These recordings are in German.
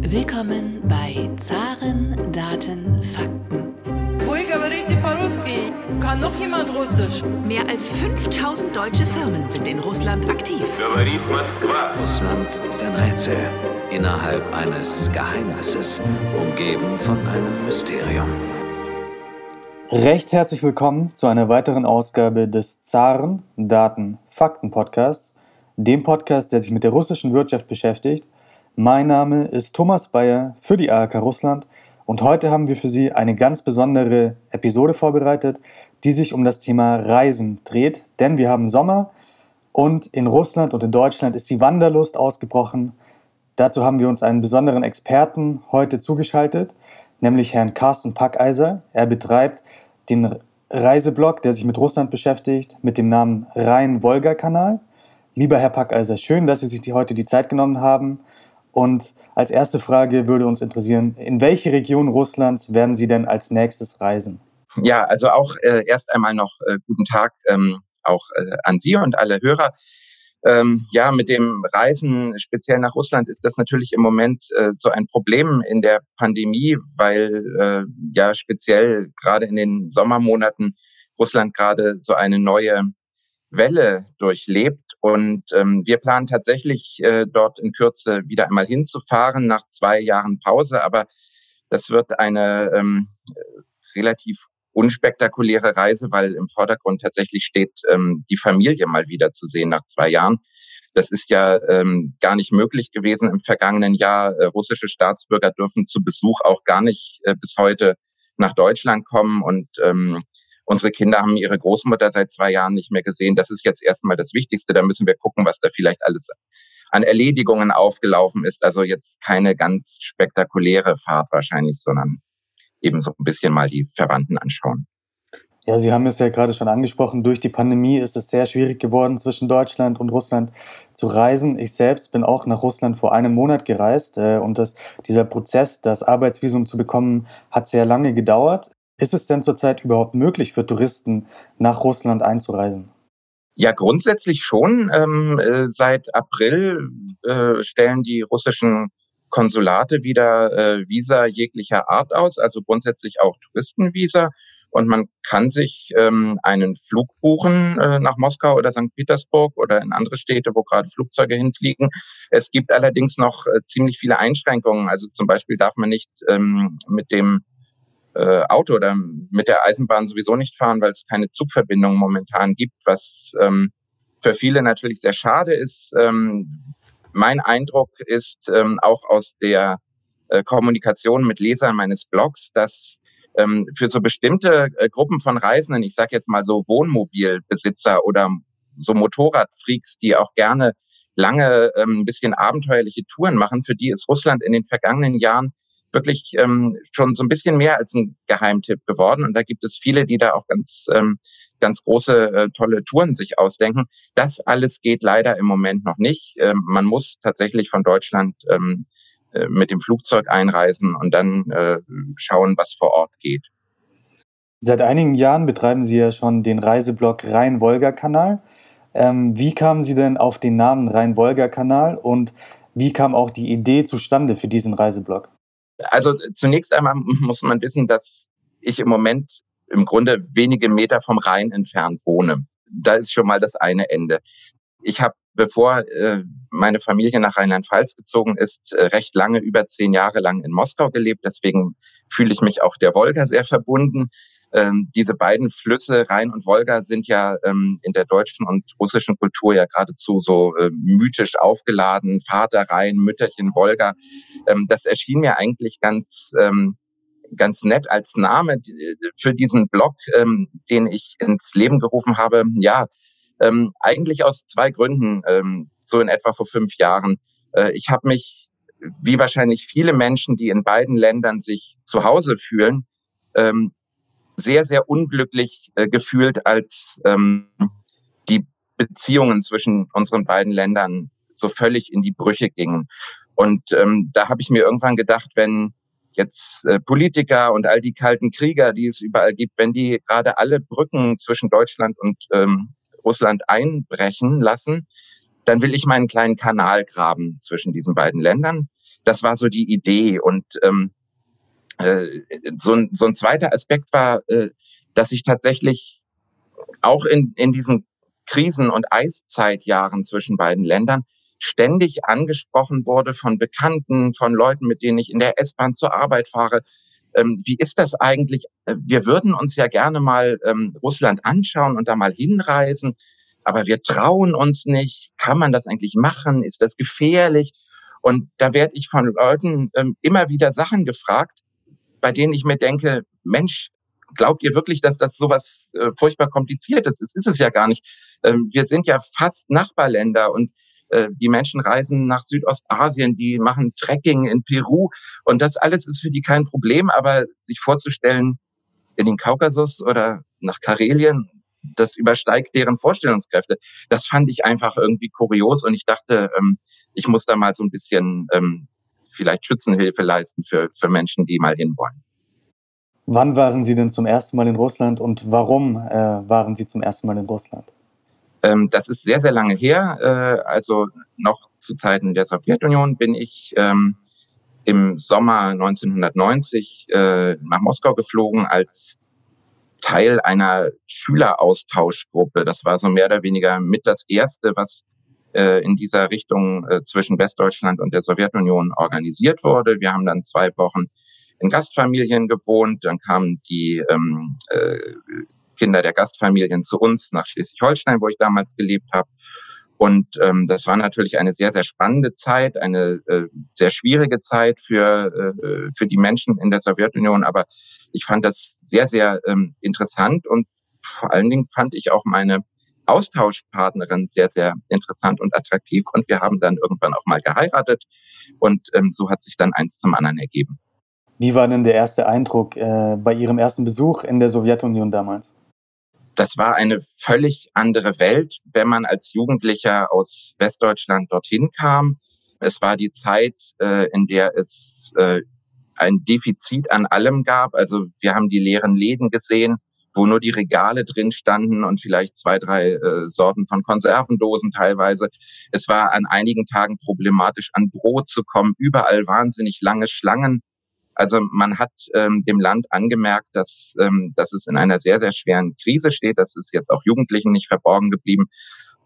Willkommen bei Zaren, Daten, Fakten. Kann noch jemand Russisch? Mehr als 5000 deutsche Firmen sind in Russland aktiv. Russland ist ein Rätsel innerhalb eines Geheimnisses, umgeben von einem Mysterium. Recht herzlich willkommen zu einer weiteren Ausgabe des Zaren Daten Fakten Podcasts, dem Podcast, der sich mit der russischen Wirtschaft beschäftigt – mein Name ist Thomas Bayer für die ARK Russland und heute haben wir für Sie eine ganz besondere Episode vorbereitet, die sich um das Thema Reisen dreht, denn wir haben Sommer und in Russland und in Deutschland ist die Wanderlust ausgebrochen. Dazu haben wir uns einen besonderen Experten heute zugeschaltet, nämlich Herrn Carsten Packeiser. Er betreibt den Reiseblog, der sich mit Russland beschäftigt, mit dem Namen Rhein-Wolga-Kanal. Lieber Herr Packeiser, schön, dass Sie sich die, heute die Zeit genommen haben. Und als erste Frage würde uns interessieren, in welche Region Russlands werden Sie denn als nächstes reisen? Ja, also auch äh, erst einmal noch äh, guten Tag ähm, auch äh, an Sie und alle Hörer. Ähm, ja, mit dem Reisen speziell nach Russland ist das natürlich im Moment äh, so ein Problem in der Pandemie, weil äh, ja speziell gerade in den Sommermonaten Russland gerade so eine neue Welle durchlebt. Und ähm, wir planen tatsächlich äh, dort in Kürze wieder einmal hinzufahren nach zwei Jahren Pause. Aber das wird eine ähm, relativ unspektakuläre Reise, weil im Vordergrund tatsächlich steht, ähm, die Familie mal wieder zu sehen nach zwei Jahren. Das ist ja ähm, gar nicht möglich gewesen im vergangenen Jahr. Äh, russische Staatsbürger dürfen zu Besuch auch gar nicht äh, bis heute nach Deutschland kommen und ähm, unsere Kinder haben ihre Großmutter seit zwei Jahren nicht mehr gesehen. Das ist jetzt erstmal das Wichtigste. Da müssen wir gucken, was da vielleicht alles an Erledigungen aufgelaufen ist. Also jetzt keine ganz spektakuläre Fahrt wahrscheinlich, sondern eben so ein bisschen mal die Verwandten anschauen. Ja, Sie haben es ja gerade schon angesprochen, durch die Pandemie ist es sehr schwierig geworden, zwischen Deutschland und Russland zu reisen. Ich selbst bin auch nach Russland vor einem Monat gereist äh, und das, dieser Prozess, das Arbeitsvisum zu bekommen, hat sehr lange gedauert. Ist es denn zurzeit überhaupt möglich für Touristen, nach Russland einzureisen? Ja, grundsätzlich schon. Ähm, äh, seit April äh, stellen die russischen Konsulate wieder äh, Visa jeglicher Art aus, also grundsätzlich auch Touristenvisa. Und man kann sich ähm, einen Flug buchen äh, nach Moskau oder St. Petersburg oder in andere Städte, wo gerade Flugzeuge hinfliegen. Es gibt allerdings noch äh, ziemlich viele Einschränkungen. Also zum Beispiel darf man nicht ähm, mit dem äh, Auto oder mit der Eisenbahn sowieso nicht fahren, weil es keine Zugverbindung momentan gibt, was ähm, für viele natürlich sehr schade ist. Ähm, mein Eindruck ist ähm, auch aus der äh, Kommunikation mit Lesern meines Blogs, dass ähm, für so bestimmte äh, Gruppen von Reisenden, ich sage jetzt mal so Wohnmobilbesitzer oder so Motorradfreaks, die auch gerne lange ähm, ein bisschen abenteuerliche Touren machen, für die ist Russland in den vergangenen Jahren wirklich ähm, schon so ein bisschen mehr als ein Geheimtipp geworden. Und da gibt es viele, die da auch ganz, ähm, ganz große, äh, tolle Touren sich ausdenken. Das alles geht leider im Moment noch nicht. Ähm, man muss tatsächlich von Deutschland ähm, äh, mit dem Flugzeug einreisen und dann äh, schauen, was vor Ort geht. Seit einigen Jahren betreiben Sie ja schon den Reiseblog Rhein-Wolga-Kanal. Ähm, wie kamen Sie denn auf den Namen Rhein-Wolga-Kanal und wie kam auch die Idee zustande für diesen Reiseblog? Also zunächst einmal muss man wissen, dass ich im Moment im Grunde wenige Meter vom Rhein entfernt wohne. Da ist schon mal das eine Ende. Ich habe, bevor äh, meine Familie nach Rheinland-Pfalz gezogen ist, äh, recht lange, über zehn Jahre lang in Moskau gelebt. Deswegen fühle ich mich auch der Wolga sehr verbunden. Ähm, diese beiden Flüsse, Rhein und Wolga, sind ja ähm, in der deutschen und russischen Kultur ja geradezu so äh, mythisch aufgeladen. Vater Rhein, Mütterchen Wolga. Ähm, das erschien mir eigentlich ganz, ähm, ganz nett als Name für diesen Blog, ähm, den ich ins Leben gerufen habe. Ja, ähm, eigentlich aus zwei Gründen, so in etwa vor fünf Jahren. Äh, ich habe mich, wie wahrscheinlich viele Menschen, die in beiden Ländern sich zu Hause fühlen, ähm, sehr, sehr unglücklich äh, gefühlt, als ähm, die Beziehungen zwischen unseren beiden Ländern so völlig in die Brüche gingen. Und ähm, da habe ich mir irgendwann gedacht, wenn jetzt äh, Politiker und all die kalten Krieger, die es überall gibt, wenn die gerade alle Brücken zwischen Deutschland und ähm, Russland einbrechen lassen, dann will ich meinen kleinen Kanal graben zwischen diesen beiden Ländern. das war so die Idee. Und ähm, äh, so, ein, so ein zweiter Aspekt war, äh, dass ich tatsächlich auch in, in diesen Krisen- und Eiszeitjahren zwischen beiden Ländern ständig angesprochen wurde von Bekannten, von Leuten, mit denen ich in der S-Bahn zur Arbeit fahre. Ähm, wie ist das eigentlich? Äh, wir würden uns ja gerne mal ähm, Russland anschauen und da mal hinreisen, aber wir trauen uns nicht. Kann man das eigentlich machen? Ist das gefährlich? Und da werde ich von Leuten ähm, immer wieder Sachen gefragt, bei denen ich mir denke, Mensch, glaubt ihr wirklich, dass das sowas äh, furchtbar kompliziertes ist? Ist es ja gar nicht. Ähm, wir sind ja fast Nachbarländer und äh, die Menschen reisen nach Südostasien, die machen Trekking in Peru und das alles ist für die kein Problem, aber sich vorzustellen, in den Kaukasus oder nach Karelien, das übersteigt deren Vorstellungskräfte. Das fand ich einfach irgendwie kurios und ich dachte, ähm, ich muss da mal so ein bisschen ähm, vielleicht Schützenhilfe leisten für, für Menschen, die mal hinwollen. Wann waren Sie denn zum ersten Mal in Russland und warum äh, waren Sie zum ersten Mal in Russland? Ähm, das ist sehr, sehr lange her. Äh, also noch zu Zeiten der Sowjetunion bin ich ähm, im Sommer 1990 äh, nach Moskau geflogen als Teil einer Schüleraustauschgruppe. Das war so mehr oder weniger mit das erste, was in dieser Richtung äh, zwischen Westdeutschland und der Sowjetunion organisiert wurde. Wir haben dann zwei Wochen in Gastfamilien gewohnt, dann kamen die ähm, äh, Kinder der Gastfamilien zu uns nach Schleswig-Holstein, wo ich damals gelebt habe. Und ähm, das war natürlich eine sehr, sehr spannende Zeit, eine äh, sehr schwierige Zeit für, äh, für die Menschen in der Sowjetunion. Aber ich fand das sehr, sehr ähm, interessant und vor allen Dingen fand ich auch meine Austauschpartnerin sehr, sehr interessant und attraktiv. Und wir haben dann irgendwann auch mal geheiratet. Und ähm, so hat sich dann eins zum anderen ergeben. Wie war denn der erste Eindruck äh, bei Ihrem ersten Besuch in der Sowjetunion damals? Das war eine völlig andere Welt, wenn man als Jugendlicher aus Westdeutschland dorthin kam. Es war die Zeit, äh, in der es äh, ein Defizit an allem gab. Also wir haben die leeren Läden gesehen, wo nur die Regale drin standen und vielleicht zwei, drei äh, Sorten von Konservendosen teilweise. Es war an einigen Tagen problematisch, an Brot zu kommen. Überall wahnsinnig lange Schlangen. Also man hat ähm, dem Land angemerkt, dass, ähm, dass es in einer sehr, sehr schweren Krise steht. Das ist jetzt auch Jugendlichen nicht verborgen geblieben.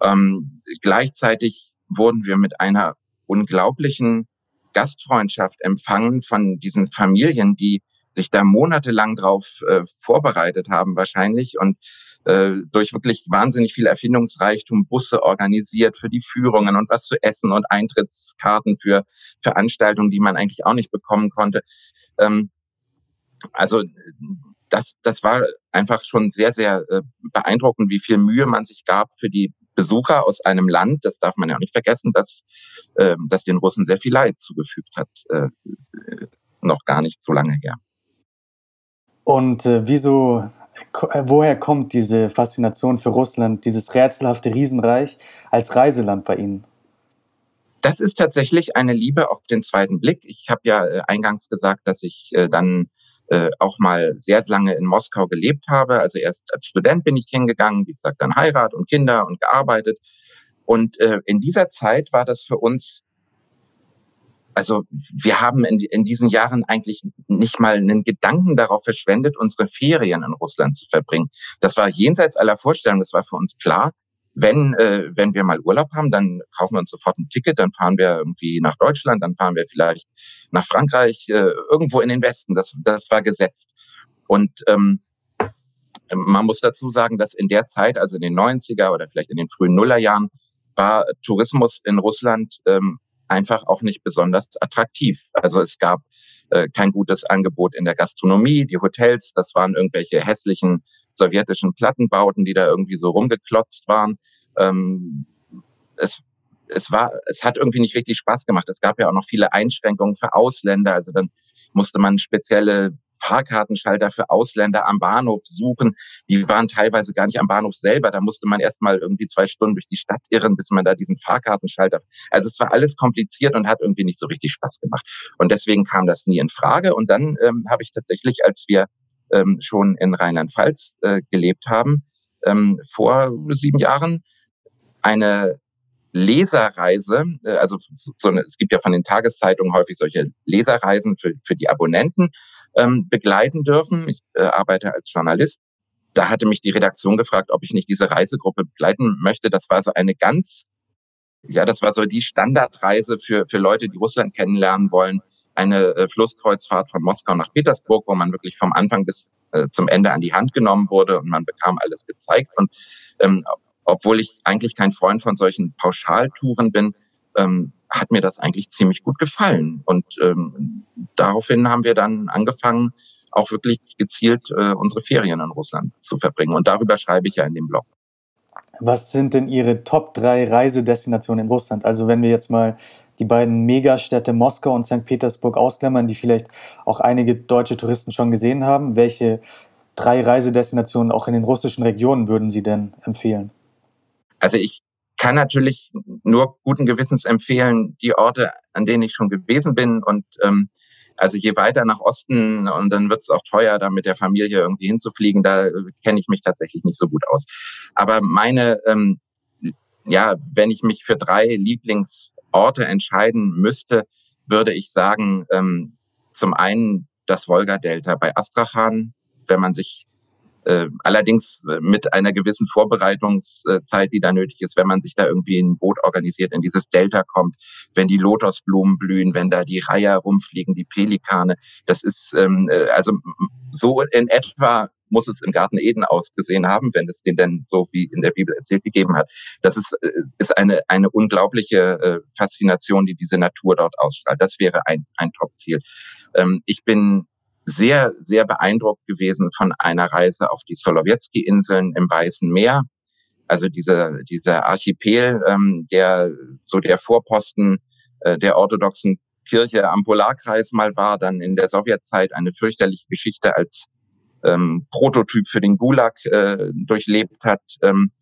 Ähm, gleichzeitig wurden wir mit einer unglaublichen Gastfreundschaft empfangen von diesen Familien, die sich da monatelang drauf äh, vorbereitet haben wahrscheinlich und äh, durch wirklich wahnsinnig viel Erfindungsreichtum Busse organisiert für die Führungen und was zu essen und Eintrittskarten für Veranstaltungen, die man eigentlich auch nicht bekommen konnte. Ähm, also das, das war einfach schon sehr, sehr äh, beeindruckend, wie viel Mühe man sich gab für die Besucher aus einem Land. Das darf man ja auch nicht vergessen, dass, äh, dass den Russen sehr viel Leid zugefügt hat, äh, noch gar nicht so lange her. Und äh, wieso, äh, woher kommt diese Faszination für Russland, dieses rätselhafte Riesenreich als Reiseland bei Ihnen? Das ist tatsächlich eine Liebe auf den zweiten Blick. Ich habe ja äh, eingangs gesagt, dass ich äh, dann äh, auch mal sehr lange in Moskau gelebt habe. Also erst als Student bin ich hingegangen, wie gesagt, dann Heirat und Kinder und gearbeitet. Und äh, in dieser Zeit war das für uns, also wir haben in, in diesen Jahren eigentlich nicht mal einen Gedanken darauf verschwendet, unsere Ferien in Russland zu verbringen. Das war jenseits aller Vorstellungen. Das war für uns klar, wenn, äh, wenn wir mal Urlaub haben, dann kaufen wir uns sofort ein Ticket, dann fahren wir irgendwie nach Deutschland, dann fahren wir vielleicht nach Frankreich, äh, irgendwo in den Westen. Das, das war gesetzt. Und ähm, man muss dazu sagen, dass in der Zeit, also in den 90er oder vielleicht in den frühen Nullerjahren, war Tourismus in Russland ähm, einfach auch nicht besonders attraktiv. Also es gab äh, kein gutes Angebot in der Gastronomie, die Hotels, das waren irgendwelche hässlichen sowjetischen Plattenbauten, die da irgendwie so rumgeklotzt waren. Ähm, es, es war, es hat irgendwie nicht richtig Spaß gemacht. Es gab ja auch noch viele Einschränkungen für Ausländer. Also dann musste man spezielle Fahrkartenschalter für Ausländer am Bahnhof suchen. Die waren teilweise gar nicht am Bahnhof selber. Da musste man erst mal irgendwie zwei Stunden durch die Stadt irren, bis man da diesen Fahrkartenschalter. Also es war alles kompliziert und hat irgendwie nicht so richtig Spaß gemacht. Und deswegen kam das nie in Frage. Und dann ähm, habe ich tatsächlich, als wir ähm, schon in Rheinland-Pfalz äh, gelebt haben, ähm, vor sieben Jahren eine Leserreise, äh, also so eine, es gibt ja von den Tageszeitungen häufig solche Leserreisen für, für die Abonnenten, ähm, begleiten dürfen. Ich äh, arbeite als Journalist. Da hatte mich die Redaktion gefragt, ob ich nicht diese Reisegruppe begleiten möchte. Das war so eine ganz, ja, das war so die Standardreise für, für Leute, die Russland kennenlernen wollen. Eine äh, Flusskreuzfahrt von Moskau nach Petersburg, wo man wirklich vom Anfang bis äh, zum Ende an die Hand genommen wurde und man bekam alles gezeigt. Und ähm, obwohl ich eigentlich kein Freund von solchen Pauschaltouren bin, ähm, hat mir das eigentlich ziemlich gut gefallen. Und ähm, daraufhin haben wir dann angefangen, auch wirklich gezielt äh, unsere Ferien in Russland zu verbringen. Und darüber schreibe ich ja in dem Blog. Was sind denn Ihre Top 3 Reisedestinationen in Russland? Also wenn wir jetzt mal die beiden Megastädte Moskau und St. Petersburg ausklammern, die vielleicht auch einige deutsche Touristen schon gesehen haben, welche drei Reisedestinationen auch in den russischen Regionen würden Sie denn empfehlen? Also ich kann natürlich nur guten Gewissens empfehlen, die Orte, an denen ich schon gewesen bin. Und ähm, also je weiter nach Osten und dann wird es auch teuer, da mit der Familie irgendwie hinzufliegen, da äh, kenne ich mich tatsächlich nicht so gut aus. Aber meine, ähm, ja, wenn ich mich für drei Lieblingsorte entscheiden müsste, würde ich sagen, ähm, zum einen das Wolga-Delta bei Astrachan, wenn man sich allerdings äh, mit einer gewissen Vorbereitungszeit, die da nötig ist, wenn man sich da irgendwie ein Boot organisiert, in dieses Delta kommt, wenn die Lotosblumen blühen, wenn da die Reiher rumfliegen, die Pelikane. Das ist ähm, äh, also so in etwa muss es im Garten Eden ausgesehen haben, wenn es den denn so wie in der Bibel erzählt gegeben hat. Das ist, äh, ist eine, eine unglaubliche äh, Faszination, die diese Natur dort ausstrahlt. Das wäre ein, ein Top-Ziel. Ähm, ich bin sehr, sehr beeindruckt gewesen von einer Reise auf die Solowjetski-Inseln im Weißen Meer. Also dieser, dieser Archipel, ähm, der so der Vorposten äh, der orthodoxen Kirche am Polarkreis mal war, dann in der Sowjetzeit eine fürchterliche Geschichte als ähm, Prototyp für den Gulag äh, durchlebt hat. Ähm,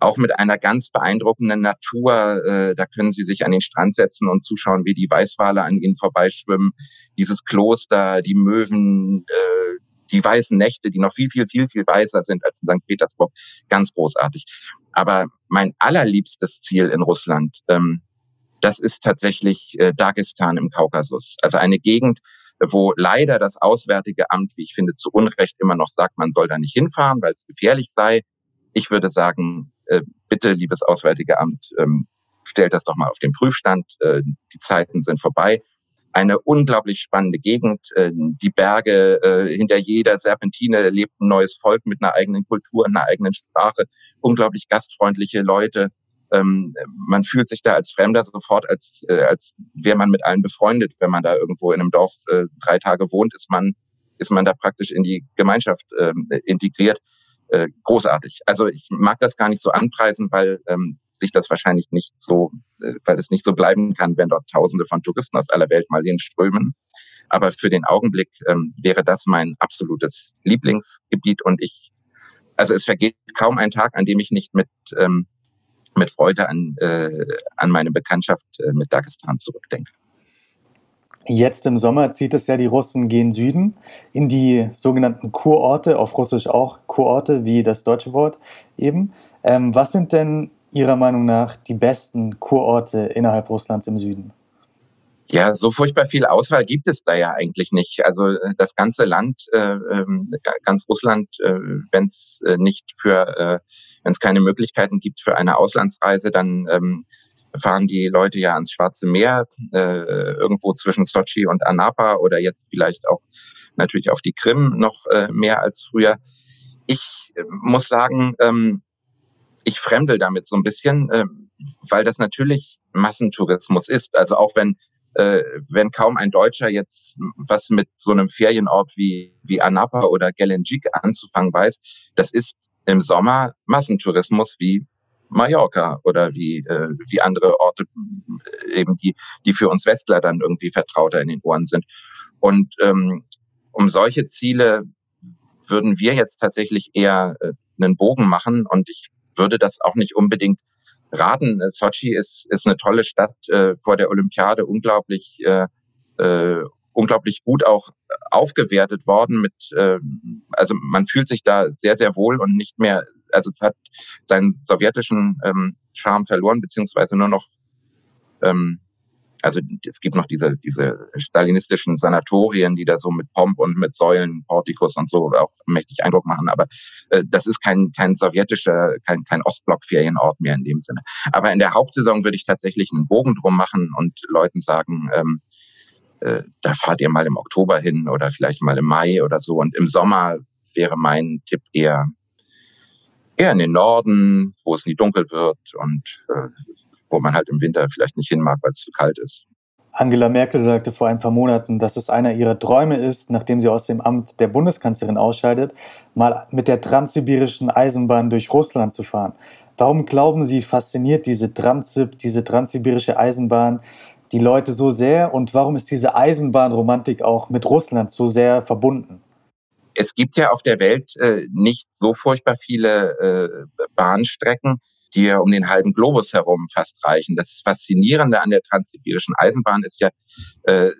auch mit einer ganz beeindruckenden Natur. Äh, da können Sie sich an den Strand setzen und zuschauen, wie die Weißwale an Ihnen vorbeischwimmen. Dieses Kloster, die Möwen, äh, die weißen Nächte, die noch viel, viel, viel, viel weißer sind als in St. Petersburg. Ganz großartig. Aber mein allerliebstes Ziel in Russland, ähm, das ist tatsächlich äh, Dagestan im Kaukasus. Also eine Gegend, wo leider das Auswärtige Amt, wie ich finde, zu Unrecht immer noch sagt, man soll da nicht hinfahren, weil es gefährlich sei. Ich würde sagen, bitte, liebes Auswärtige Amt, ähm, stellt das doch mal auf den Prüfstand. Äh, die Zeiten sind vorbei. Eine unglaublich spannende Gegend. Äh, die Berge, äh, hinter jeder Serpentine lebt ein neues Volk mit einer eigenen Kultur, einer eigenen Sprache. Unglaublich gastfreundliche Leute. Ähm, man fühlt sich da als Fremder sofort, als, äh, als wäre man mit allen befreundet. Wenn man da irgendwo in einem Dorf äh, drei Tage wohnt, ist man, ist man da praktisch in die Gemeinschaft äh, integriert äh, großartig. Also ich mag das gar nicht so anpreisen, weil ähm, sich das wahrscheinlich nicht so, äh, weil es nicht so bleiben kann, wenn dort Tausende von Touristen aus aller Welt mal hinströmen. Aber für den Augenblick ähm, wäre das mein absolutes Lieblingsgebiet und ich, also es vergeht kaum ein Tag, an dem ich nicht mit ähm, mit Freude an äh, an meine Bekanntschaft äh, mit Dagestan zurückdenke. Jetzt im Sommer zieht es ja die Russen gen Süden in die sogenannten Kurorte, auf Russisch auch Kurorte, wie das deutsche Wort eben. Ähm, was sind denn Ihrer Meinung nach die besten Kurorte innerhalb Russlands im Süden? Ja, so furchtbar viel Auswahl gibt es da ja eigentlich nicht. Also äh, das ganze Land, äh, ähm, ganz Russland, äh, wenn es äh, nicht für, äh, wenn es keine Möglichkeiten gibt für eine Auslandsreise, dann ähm, fahren die Leute ja ans Schwarze Meer, äh, irgendwo zwischen Sochi und Anapa oder jetzt vielleicht auch natürlich auf die Krim noch äh, mehr als früher. Ich äh, muss sagen, ähm, ich fremdel damit so ein bisschen, äh, weil das natürlich Massentourismus ist. Also auch wenn äh, wenn kaum ein Deutscher jetzt was mit so einem Ferienort wie wie Anapa oder Gelenjik anzufangen weiß, das ist im Sommer Massentourismus wie Mallorca oder wie, äh, wie andere Orte äh, eben, die, die für uns Westler dann irgendwie vertrauter in den Ohren sind. Und ähm, um solche Ziele würden wir jetzt tatsächlich eher äh, einen Bogen machen und ich würde das auch nicht unbedingt raten. Sochi ist, ist eine tolle Stadt äh, vor der Olympiade, unglaublich, äh, äh, unglaublich gut auch aufgewertet worden mit, äh, also man fühlt sich da sehr, sehr wohl und nicht mehr also es hat seinen sowjetischen ähm, Charme verloren, beziehungsweise nur noch ähm, also es gibt noch diese, diese stalinistischen Sanatorien, die da so mit Pomp und mit Säulen, Portikus und so auch mächtig Eindruck machen. Aber äh, das ist kein, kein sowjetischer, kein, kein Ostblock-Ferienort mehr in dem Sinne. Aber in der Hauptsaison würde ich tatsächlich einen Bogen drum machen und Leuten sagen, ähm, äh, da fahrt ihr mal im Oktober hin oder vielleicht mal im Mai oder so. Und im Sommer wäre mein Tipp eher eher in den Norden, wo es nie dunkel wird und äh, wo man halt im Winter vielleicht nicht hin mag, weil es zu kalt ist. Angela Merkel sagte vor ein paar Monaten, dass es einer ihrer Träume ist, nachdem sie aus dem Amt der Bundeskanzlerin ausscheidet, mal mit der transsibirischen Eisenbahn durch Russland zu fahren. Warum glauben Sie, fasziniert diese Transsib, diese transsibirische Eisenbahn die Leute so sehr und warum ist diese Eisenbahnromantik auch mit Russland so sehr verbunden? Es gibt ja auf der Welt äh, nicht so furchtbar viele äh, Bahnstrecken, die ja um den halben Globus herum fast reichen. Das Faszinierende an der transsibirischen Eisenbahn ist ja, äh,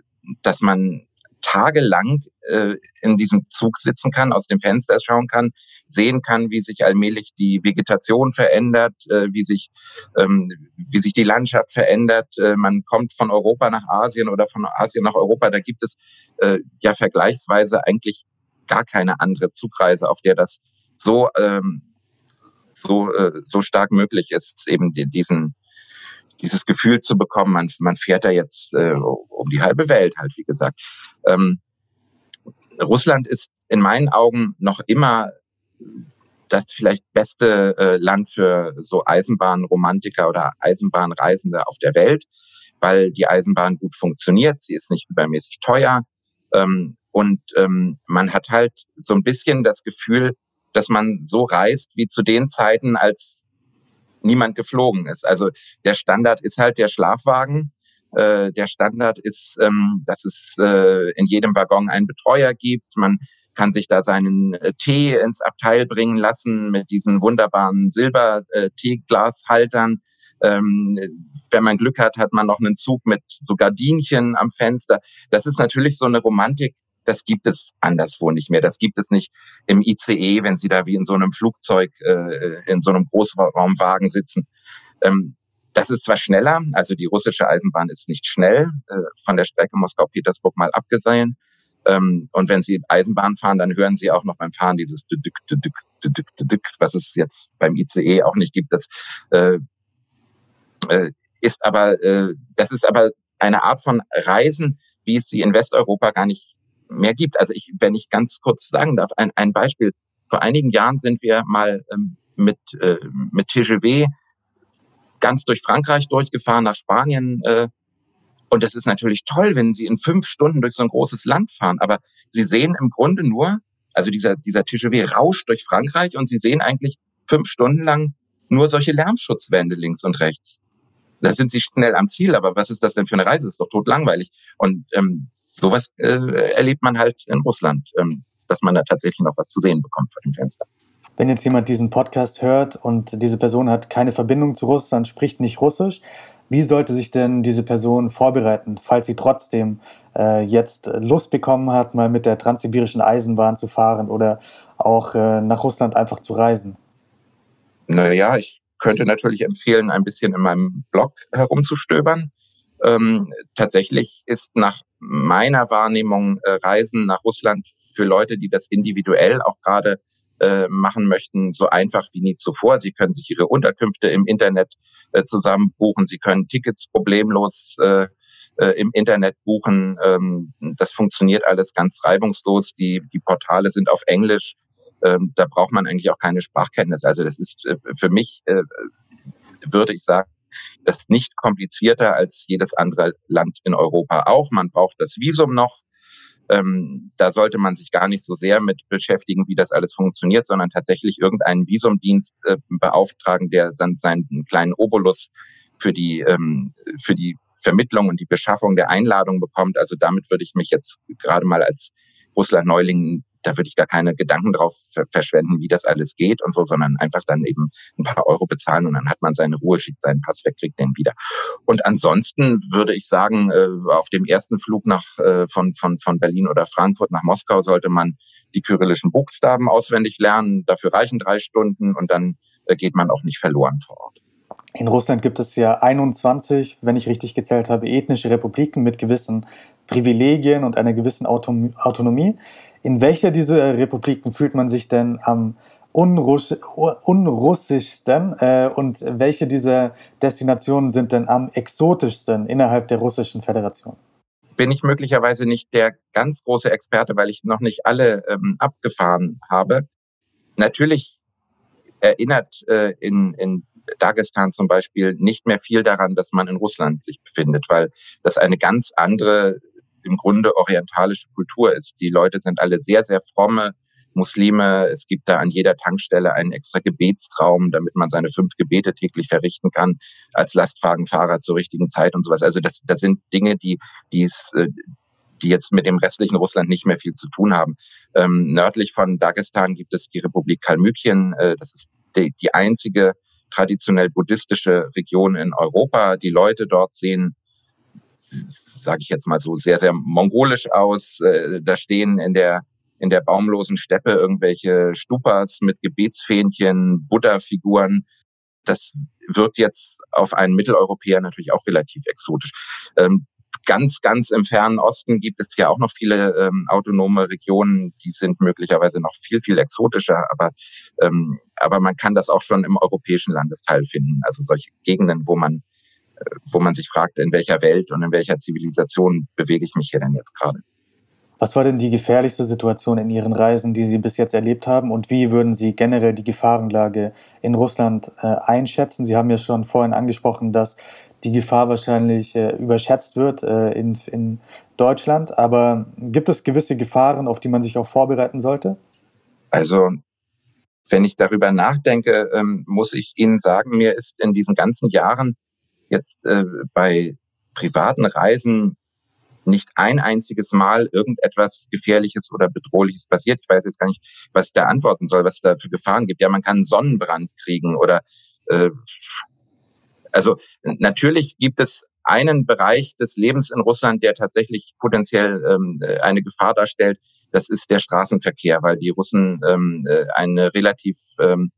dass man tagelang äh, in diesem Zug sitzen kann, aus dem Fenster schauen kann, sehen kann, wie sich allmählich die Vegetation verändert, äh, wie sich ähm, wie sich die Landschaft verändert. Äh, man kommt von Europa nach Asien oder von Asien nach Europa. Da gibt es äh, ja vergleichsweise eigentlich gar keine andere Zugreise, auf der das so ähm, so, äh, so stark möglich ist, eben diesen, dieses Gefühl zu bekommen, man, man fährt da jetzt äh, um die halbe Welt halt, wie gesagt. Ähm, Russland ist in meinen Augen noch immer das vielleicht beste äh, Land für so Eisenbahnromantiker oder Eisenbahnreisende auf der Welt, weil die Eisenbahn gut funktioniert, sie ist nicht übermäßig teuer ähm, und ähm, man hat halt so ein bisschen das Gefühl, dass man so reist wie zu den Zeiten, als niemand geflogen ist. Also der Standard ist halt der Schlafwagen. Äh, der Standard ist, ähm, dass es äh, in jedem Waggon einen Betreuer gibt. Man kann sich da seinen äh, Tee ins Abteil bringen lassen mit diesen wunderbaren Silber-Teeglashaltern. Ähm, wenn man Glück hat, hat man noch einen Zug mit so Gardinchen am Fenster. Das ist natürlich so eine Romantik, das gibt es anderswo nicht mehr. Das gibt es nicht im ICE, wenn Sie da wie in so einem Flugzeug, äh, in so einem Großraumwagen sitzen. Ähm, das ist zwar schneller, also die russische Eisenbahn ist nicht schnell, äh, von der Strecke Moskau-Petersburg mal abgesehen. Ähm, und wenn Sie Eisenbahn fahren, dann hören Sie auch noch beim Fahren dieses Düdük, Düdük, Düdük, Düdük, was es jetzt beim ICE auch nicht gibt. Das äh, äh, ist aber, äh, das ist aber eine Art von Reisen, wie es sie in Westeuropa gar nicht mehr gibt. Also ich, wenn ich ganz kurz sagen darf, ein, ein Beispiel. Vor einigen Jahren sind wir mal ähm, mit, äh, mit TGV ganz durch Frankreich durchgefahren, nach Spanien. Äh, und das ist natürlich toll, wenn Sie in fünf Stunden durch so ein großes Land fahren. Aber Sie sehen im Grunde nur, also dieser, dieser TGV rauscht durch Frankreich und Sie sehen eigentlich fünf Stunden lang nur solche Lärmschutzwände links und rechts. Da sind Sie schnell am Ziel, aber was ist das denn für eine Reise? Das ist doch tot langweilig. Und ähm, sowas äh, erlebt man halt in Russland, ähm, dass man da tatsächlich noch was zu sehen bekommt vor dem Fenster. Wenn jetzt jemand diesen Podcast hört und diese Person hat keine Verbindung zu Russland, spricht nicht Russisch, wie sollte sich denn diese Person vorbereiten, falls sie trotzdem äh, jetzt Lust bekommen hat, mal mit der transsibirischen Eisenbahn zu fahren oder auch äh, nach Russland einfach zu reisen? Naja, ich könnte natürlich empfehlen, ein bisschen in meinem Blog herumzustöbern. Ähm, tatsächlich ist nach meiner Wahrnehmung äh, Reisen nach Russland für Leute, die das individuell auch gerade äh, machen möchten, so einfach wie nie zuvor. Sie können sich ihre Unterkünfte im Internet äh, zusammen buchen. Sie können Tickets problemlos äh, äh, im Internet buchen. Ähm, das funktioniert alles ganz reibungslos. Die, die Portale sind auf Englisch. Ähm, da braucht man eigentlich auch keine Sprachkenntnis. Also das ist äh, für mich, äh, würde ich sagen, das ist nicht komplizierter als jedes andere Land in Europa auch. Man braucht das Visum noch. Ähm, da sollte man sich gar nicht so sehr mit beschäftigen, wie das alles funktioniert, sondern tatsächlich irgendeinen Visumdienst äh, beauftragen, der dann seinen kleinen Obolus für die, ähm, für die Vermittlung und die Beschaffung der Einladung bekommt. Also damit würde ich mich jetzt gerade mal als Russland-Neuling da würde ich gar keine Gedanken drauf verschwenden, wie das alles geht und so, sondern einfach dann eben ein paar Euro bezahlen und dann hat man seine Ruhe, schickt seinen Pass weg, kriegt den wieder. Und ansonsten würde ich sagen, äh, auf dem ersten Flug nach äh, von, von, von Berlin oder Frankfurt nach Moskau sollte man die kyrillischen Buchstaben auswendig lernen. Dafür reichen drei Stunden und dann äh, geht man auch nicht verloren vor Ort. In Russland gibt es ja 21, wenn ich richtig gezählt habe, ethnische Republiken mit gewissen Privilegien und einer gewissen Autonomie. In welcher dieser Republiken fühlt man sich denn am unruss unrussischsten äh, und welche dieser Destinationen sind denn am exotischsten innerhalb der russischen Föderation? Bin ich möglicherweise nicht der ganz große Experte, weil ich noch nicht alle ähm, abgefahren habe. Natürlich erinnert äh, in, in Dagestan zum Beispiel nicht mehr viel daran, dass man in Russland sich befindet, weil das eine ganz andere, im Grunde orientalische Kultur ist. Die Leute sind alle sehr, sehr fromme Muslime. Es gibt da an jeder Tankstelle einen extra Gebetsraum, damit man seine fünf Gebete täglich verrichten kann, als Lastwagenfahrer zur richtigen Zeit und sowas. Also das, das sind Dinge, die, die es, äh, die jetzt mit dem restlichen Russland nicht mehr viel zu tun haben. Ähm, nördlich von Dagestan gibt es die Republik Kalmykien. Äh, das ist die, die einzige traditionell buddhistische Region in Europa. Die Leute dort sehen, sage ich jetzt mal so, sehr, sehr mongolisch aus. Äh, da stehen in der in der baumlosen Steppe irgendwelche Stupas mit Gebetsfähnchen, Buddha-Figuren. Das wirkt jetzt auf einen Mitteleuropäer natürlich auch relativ exotisch. Ähm, ganz, ganz im fernen Osten gibt es ja auch noch viele ähm, autonome Regionen, die sind möglicherweise noch viel, viel exotischer, aber, ähm, aber man kann das auch schon im europäischen Landesteil finden. Also solche Gegenden, wo man, äh, wo man sich fragt, in welcher Welt und in welcher Zivilisation bewege ich mich hier denn jetzt gerade. Was war denn die gefährlichste Situation in Ihren Reisen, die Sie bis jetzt erlebt haben? Und wie würden Sie generell die Gefahrenlage in Russland äh, einschätzen? Sie haben ja schon vorhin angesprochen, dass die Gefahr wahrscheinlich äh, überschätzt wird äh, in, in Deutschland. Aber gibt es gewisse Gefahren, auf die man sich auch vorbereiten sollte? Also, wenn ich darüber nachdenke, ähm, muss ich Ihnen sagen, mir ist in diesen ganzen Jahren jetzt äh, bei privaten Reisen nicht ein einziges Mal irgendetwas Gefährliches oder Bedrohliches passiert. Ich weiß jetzt gar nicht, was ich da antworten soll, was es da für Gefahren gibt. Ja, man kann Sonnenbrand kriegen oder äh, also natürlich gibt es einen Bereich des Lebens in Russland, der tatsächlich potenziell ähm, eine Gefahr darstellt. Das ist der Straßenverkehr, weil die Russen ähm, äh, eine relativ ähm,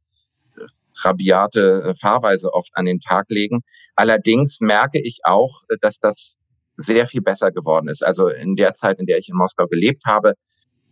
rabiate Fahrweise oft an den Tag legen. Allerdings merke ich auch, dass das sehr viel besser geworden ist. Also in der Zeit, in der ich in Moskau gelebt habe,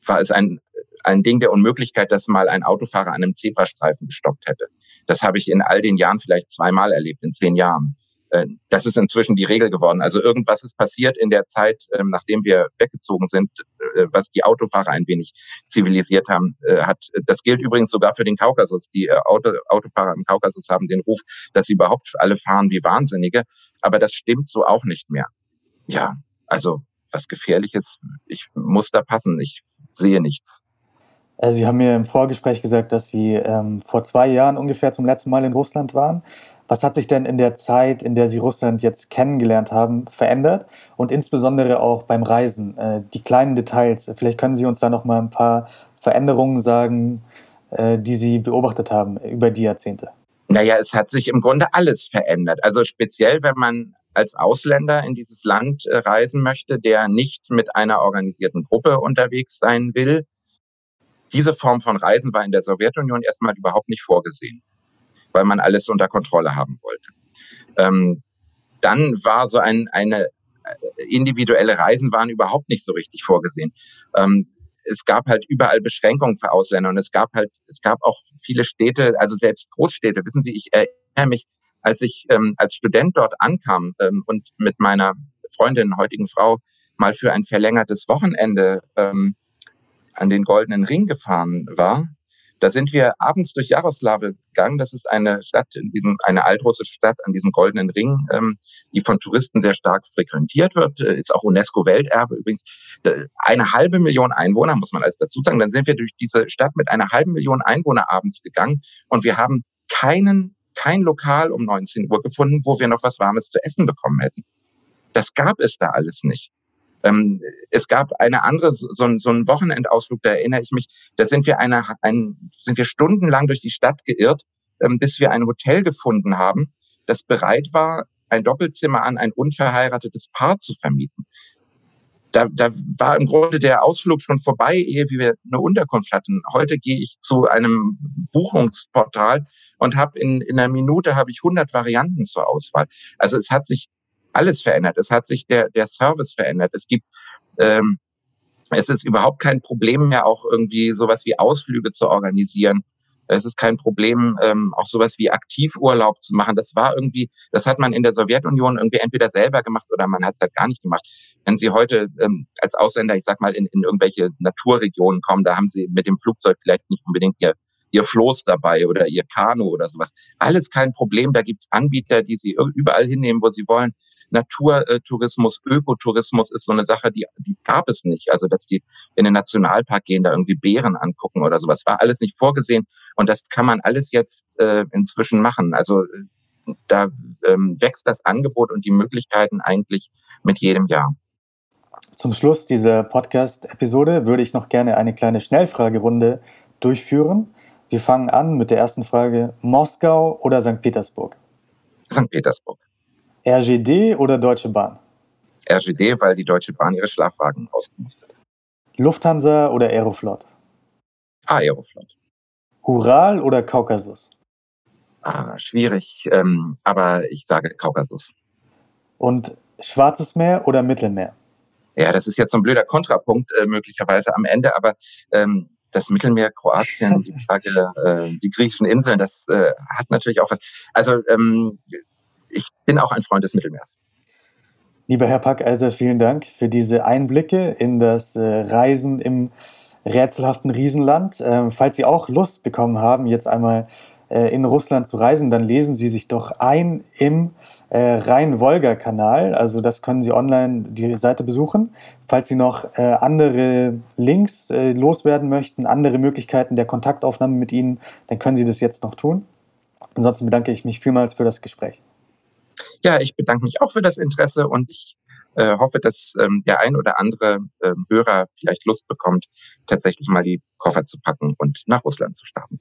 war es ein, ein Ding der Unmöglichkeit, dass mal ein Autofahrer an einem Zebrastreifen gestoppt hätte. Das habe ich in all den Jahren vielleicht zweimal erlebt, in zehn Jahren. Äh, das ist inzwischen die Regel geworden. Also irgendwas ist passiert in der Zeit, ähm, nachdem wir weggezogen sind, äh, was die Autofahrer ein wenig zivilisiert haben. Äh, hat das gilt übrigens sogar für den Kaukasus. Die Auto, Autofahrer im Kaukasus haben den Ruf, dass sie überhaupt alle fahren wie Wahnsinnige. Aber das stimmt so auch nicht mehr ja, also was Gefährliches, ich muss da passen, ich sehe nichts. Äh, Sie haben mir im Vorgespräch gesagt, dass Sie ähm, vor zwei Jahren ungefähr zum letzten Mal in Russland waren. Was hat sich denn in der Zeit, in der Sie Russland jetzt kennengelernt haben, verändert? Und insbesondere auch beim Reisen, äh, die kleinen Details. Vielleicht können Sie uns da noch mal ein paar Veränderungen sagen, äh, die Sie beobachtet haben über die Jahrzehnte. Naja, es hat sich im Grunde alles verändert. Also speziell, wenn man als Ausländer in dieses Land äh, reisen möchte, der nicht mit einer organisierten Gruppe unterwegs sein will. Diese Form von Reisen war in der Sowjetunion erstmal überhaupt nicht vorgesehen, weil man alles unter Kontrolle haben wollte. Ähm, dann war so ein, eine äh, individuelle Reisen waren überhaupt nicht so richtig vorgesehen. Ähm, es gab halt überall Beschränkungen für Ausländer und es gab halt, es gab auch viele Städte, also selbst Großstädte. Wissen Sie, ich erinnere mich als ich ähm, als Student dort ankam ähm, und mit meiner Freundin, heutigen Frau, mal für ein verlängertes Wochenende ähm, an den Goldenen Ring gefahren war, da sind wir abends durch Jaroslawl gegangen. Das ist eine Stadt, in diesem, eine altrussische Stadt an diesem Goldenen Ring, ähm, die von Touristen sehr stark frequentiert wird. Äh, ist auch UNESCO-Welterbe übrigens. Eine halbe Million Einwohner, muss man alles dazu sagen. Dann sind wir durch diese Stadt mit einer halben Million Einwohner abends gegangen und wir haben keinen kein Lokal um 19 Uhr gefunden, wo wir noch was Warmes zu essen bekommen hätten. Das gab es da alles nicht. Ähm, es gab eine andere, so, so ein Wochenendausflug, da erinnere ich mich, da sind wir eine, ein, sind wir stundenlang durch die Stadt geirrt, ähm, bis wir ein Hotel gefunden haben, das bereit war, ein Doppelzimmer an ein unverheiratetes Paar zu vermieten. Da, da war im Grunde der Ausflug schon vorbei, ehe wir eine Unterkunft hatten. Heute gehe ich zu einem Buchungsportal und habe in, in einer Minute habe ich 100 Varianten zur Auswahl. Also es hat sich alles verändert. Es hat sich der, der Service verändert. Es gibt, ähm, es ist überhaupt kein Problem mehr, auch irgendwie sowas wie Ausflüge zu organisieren. Es ist kein Problem, ähm, auch sowas wie Aktivurlaub zu machen. Das war irgendwie, das hat man in der Sowjetunion irgendwie entweder selber gemacht oder man hat es halt gar nicht gemacht. Wenn Sie heute ähm, als Ausländer, ich sag mal, in, in irgendwelche Naturregionen kommen, da haben Sie mit dem Flugzeug vielleicht nicht unbedingt Ihr ihr Floß dabei oder ihr Kanu oder sowas. Alles kein Problem. Da gibt's Anbieter, die sie überall hinnehmen, wo sie wollen. Naturtourismus, Ökotourismus ist so eine Sache, die, die gab es nicht. Also, dass die in den Nationalpark gehen, da irgendwie Bären angucken oder sowas, war alles nicht vorgesehen. Und das kann man alles jetzt äh, inzwischen machen. Also, da ähm, wächst das Angebot und die Möglichkeiten eigentlich mit jedem Jahr. Zum Schluss dieser Podcast-Episode würde ich noch gerne eine kleine Schnellfragerunde durchführen. Wir fangen an mit der ersten Frage. Moskau oder St. Petersburg? St. Petersburg. RGD oder Deutsche Bahn? RGD, weil die Deutsche Bahn ihre Schlafwagen ausgemustert Lufthansa oder Aeroflot? Ah, Aeroflot. Ural oder Kaukasus? Ah, schwierig, ähm, aber ich sage Kaukasus. Und Schwarzes Meer oder Mittelmeer? Ja, das ist jetzt so ein blöder Kontrapunkt äh, möglicherweise am Ende, aber ähm, das Mittelmeer, Kroatien, die Frage, äh, die griechischen Inseln, das äh, hat natürlich auch was. Also ähm, ich bin auch ein Freund des Mittelmeers. Lieber Herr Packeiser, vielen Dank für diese Einblicke in das äh, Reisen im rätselhaften Riesenland. Ähm, falls Sie auch Lust bekommen haben, jetzt einmal äh, in Russland zu reisen, dann lesen Sie sich doch ein im äh, Rhein-Wolga-Kanal. Also das können Sie online die Seite besuchen. Falls Sie noch andere Links loswerden möchten, andere Möglichkeiten der Kontaktaufnahme mit Ihnen, dann können Sie das jetzt noch tun. Ansonsten bedanke ich mich vielmals für das Gespräch. Ja, ich bedanke mich auch für das Interesse und ich äh, hoffe, dass ähm, der ein oder andere äh, Hörer vielleicht Lust bekommt, tatsächlich mal die Koffer zu packen und nach Russland zu starten.